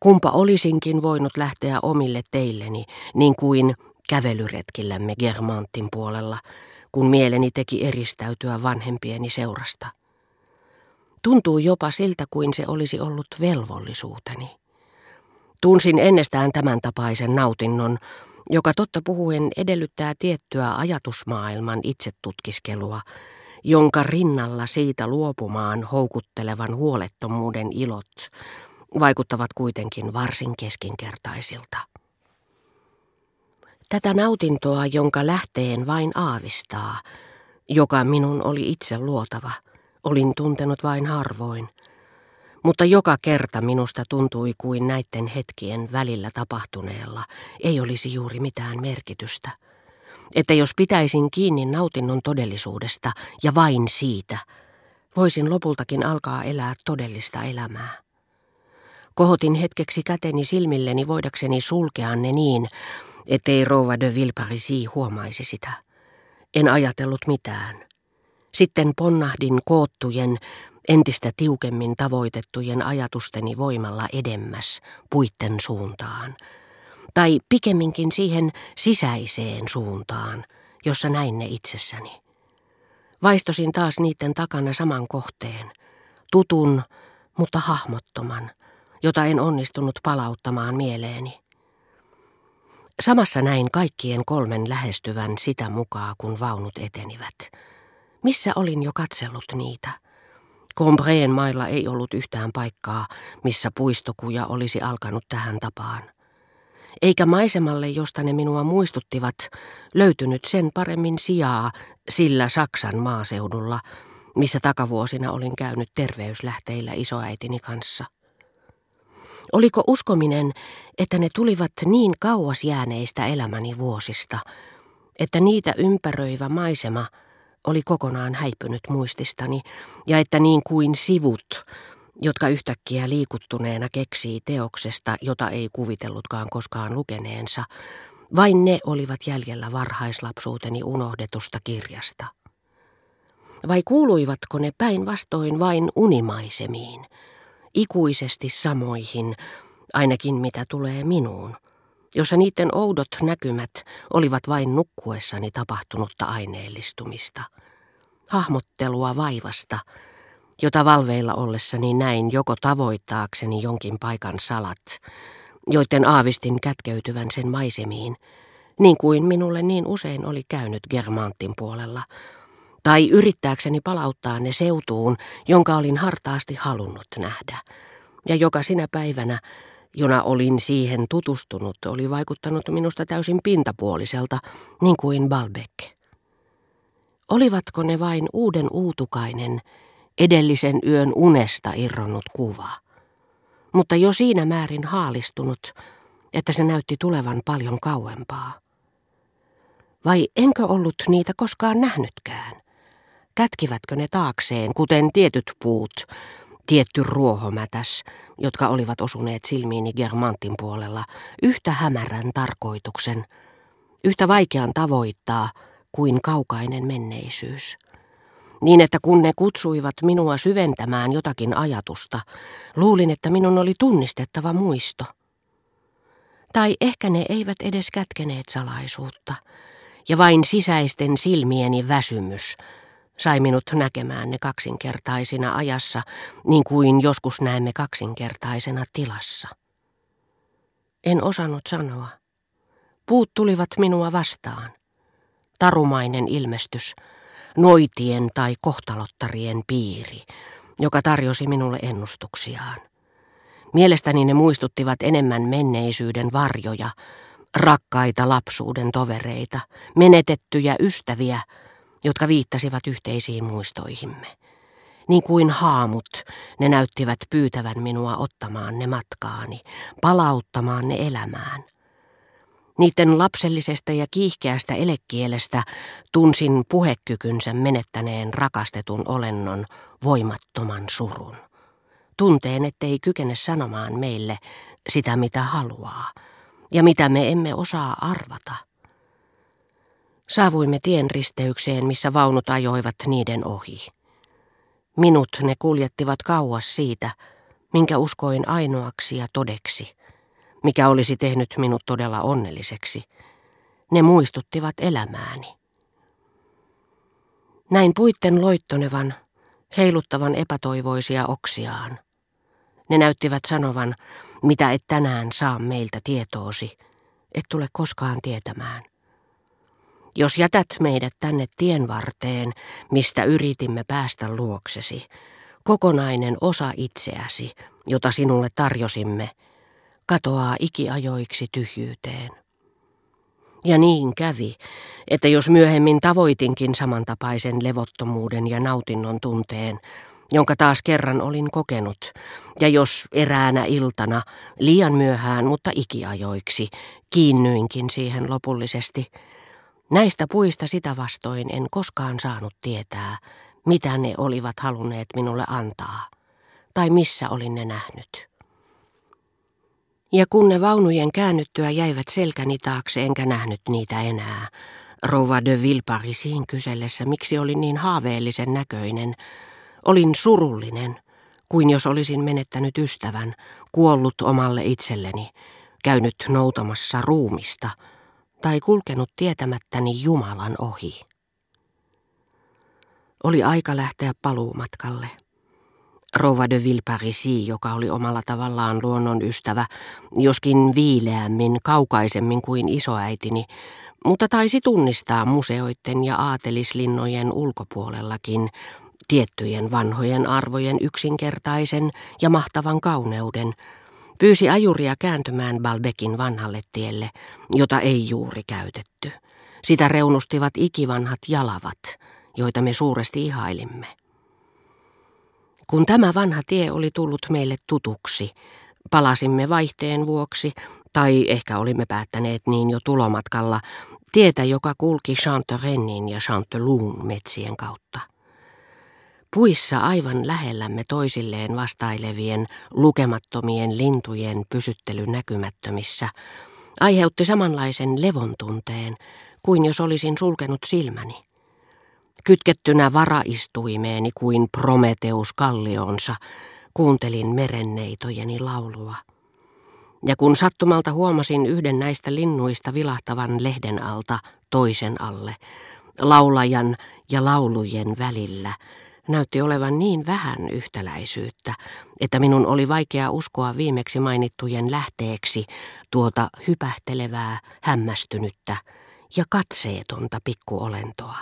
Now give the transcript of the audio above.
Kumpa olisinkin voinut lähteä omille teilleni, niin kuin kävelyretkillämme Germantin puolella, kun mieleni teki eristäytyä vanhempieni seurasta. Tuntuu jopa siltä, kuin se olisi ollut velvollisuuteni. Tunsin ennestään tämän tapaisen nautinnon, joka totta puhuen edellyttää tiettyä ajatusmaailman itsetutkiskelua, jonka rinnalla siitä luopumaan houkuttelevan huolettomuuden ilot vaikuttavat kuitenkin varsin keskinkertaisilta. Tätä nautintoa, jonka lähteen vain aavistaa, joka minun oli itse luotava, olin tuntenut vain harvoin, mutta joka kerta minusta tuntui kuin näiden hetkien välillä tapahtuneella ei olisi juuri mitään merkitystä. Että jos pitäisin kiinni nautinnon todellisuudesta ja vain siitä, voisin lopultakin alkaa elää todellista elämää. Kohotin hetkeksi käteni silmilleni voidakseni sulkea ne niin, ettei rouva de Villeparisi huomaisi sitä. En ajatellut mitään. Sitten ponnahdin koottujen, entistä tiukemmin tavoitettujen ajatusteni voimalla edemmäs puitten suuntaan. Tai pikemminkin siihen sisäiseen suuntaan, jossa näin ne itsessäni. Vaistosin taas niiden takana saman kohteen, tutun, mutta hahmottoman, jota en onnistunut palauttamaan mieleeni. Samassa näin kaikkien kolmen lähestyvän sitä mukaan, kun vaunut etenivät. Missä olin jo katsellut niitä? Combreen mailla ei ollut yhtään paikkaa, missä puistokuja olisi alkanut tähän tapaan. Eikä maisemalle, josta ne minua muistuttivat, löytynyt sen paremmin sijaa sillä Saksan maaseudulla, missä takavuosina olin käynyt terveyslähteillä isoäitini kanssa. Oliko uskominen, että ne tulivat niin kauas jääneistä elämäni vuosista, että niitä ympäröivä maisema oli kokonaan häipynyt muististani, ja että niin kuin sivut, jotka yhtäkkiä liikuttuneena keksii teoksesta, jota ei kuvitellutkaan koskaan lukeneensa, vain ne olivat jäljellä varhaislapsuuteni unohdetusta kirjasta. Vai kuuluivatko ne päinvastoin vain unimaisemiin, ikuisesti samoihin, ainakin mitä tulee minuun, jossa niiden oudot näkymät olivat vain nukkuessani tapahtunutta aineellistumista, hahmottelua vaivasta, jota valveilla ollessani näin joko tavoittaakseni jonkin paikan salat, joiden aavistin kätkeytyvän sen maisemiin, niin kuin minulle niin usein oli käynyt Germantin puolella, tai yrittääkseni palauttaa ne seutuun, jonka olin hartaasti halunnut nähdä, ja joka sinä päivänä, jona olin siihen tutustunut, oli vaikuttanut minusta täysin pintapuoliselta, niin kuin Balbec. Olivatko ne vain uuden uutukainen, edellisen yön unesta irronnut kuva, mutta jo siinä määrin haalistunut, että se näytti tulevan paljon kauempaa. Vai enkö ollut niitä koskaan nähnytkään? Kätkivätkö ne taakseen, kuten tietyt puut, tietty ruohomätäs, jotka olivat osuneet silmiini Germantin puolella, yhtä hämärän tarkoituksen, yhtä vaikean tavoittaa kuin kaukainen menneisyys. Niin että kun ne kutsuivat minua syventämään jotakin ajatusta, luulin, että minun oli tunnistettava muisto. Tai ehkä ne eivät edes kätkeneet salaisuutta, ja vain sisäisten silmieni väsymys sai minut näkemään ne kaksinkertaisina ajassa, niin kuin joskus näemme kaksinkertaisena tilassa. En osannut sanoa. Puut tulivat minua vastaan. Tarumainen ilmestys, noitien tai kohtalottarien piiri, joka tarjosi minulle ennustuksiaan. Mielestäni ne muistuttivat enemmän menneisyyden varjoja, rakkaita lapsuuden tovereita, menetettyjä ystäviä, jotka viittasivat yhteisiin muistoihimme. Niin kuin haamut, ne näyttivät pyytävän minua ottamaan ne matkaani, palauttamaan ne elämään. Niiden lapsellisesta ja kiihkeästä elekielestä tunsin puhekykynsä menettäneen rakastetun olennon voimattoman surun. Tunteen, ettei kykene sanomaan meille sitä, mitä haluaa, ja mitä me emme osaa arvata. Saavuimme tien risteykseen, missä vaunut ajoivat niiden ohi. Minut ne kuljettivat kauas siitä, minkä uskoin ainoaksi ja todeksi, mikä olisi tehnyt minut todella onnelliseksi. Ne muistuttivat elämääni. Näin puitten loittonevan, heiluttavan epätoivoisia oksiaan. Ne näyttivät sanovan, mitä et tänään saa meiltä tietoosi, et tule koskaan tietämään. Jos jätät meidät tänne tien varteen, mistä yritimme päästä luoksesi, kokonainen osa itseäsi, jota sinulle tarjosimme, katoaa ikiajoiksi tyhjyyteen. Ja niin kävi, että jos myöhemmin tavoitinkin samantapaisen levottomuuden ja nautinnon tunteen, jonka taas kerran olin kokenut, ja jos eräänä iltana, liian myöhään, mutta ikiajoiksi, kiinnyinkin siihen lopullisesti, näistä puista sitä vastoin en koskaan saanut tietää, mitä ne olivat halunneet minulle antaa, tai missä olin ne nähnyt. Ja kun ne vaunujen käännyttyä jäivät selkäni taakse, enkä nähnyt niitä enää, rouva de Villeparisin kysellessä, miksi olin niin haaveellisen näköinen, olin surullinen, kuin jos olisin menettänyt ystävän, kuollut omalle itselleni, käynyt noutamassa ruumista tai kulkenut tietämättäni Jumalan ohi. Oli aika lähteä paluumatkalle. Rouva de Villeparisi, joka oli omalla tavallaan luonnon ystävä, joskin viileämmin, kaukaisemmin kuin isoäitini, mutta taisi tunnistaa museoiden ja aatelislinnojen ulkopuolellakin tiettyjen vanhojen arvojen yksinkertaisen ja mahtavan kauneuden, pyysi ajuria kääntymään Balbekin vanhalle tielle, jota ei juuri käytetty. Sitä reunustivat ikivanhat jalavat, joita me suuresti ihailimme. Kun tämä vanha tie oli tullut meille tutuksi, palasimme vaihteen vuoksi, tai ehkä olimme päättäneet niin jo tulomatkalla, tietä, joka kulki Chanterennin ja Chanteloun metsien kautta. Puissa aivan lähellämme toisilleen vastailevien lukemattomien lintujen pysyttely näkymättömissä aiheutti samanlaisen levon tunteen kuin jos olisin sulkenut silmäni. Kytkettynä varaistuimeeni kuin Prometeus kallionsa, kuuntelin merenneitojeni laulua. Ja kun sattumalta huomasin yhden näistä linnuista vilahtavan lehden alta toisen alle, laulajan ja laulujen välillä, näytti olevan niin vähän yhtäläisyyttä, että minun oli vaikea uskoa viimeksi mainittujen lähteeksi tuota hypähtelevää, hämmästynyttä ja katseetonta pikkuolentoa.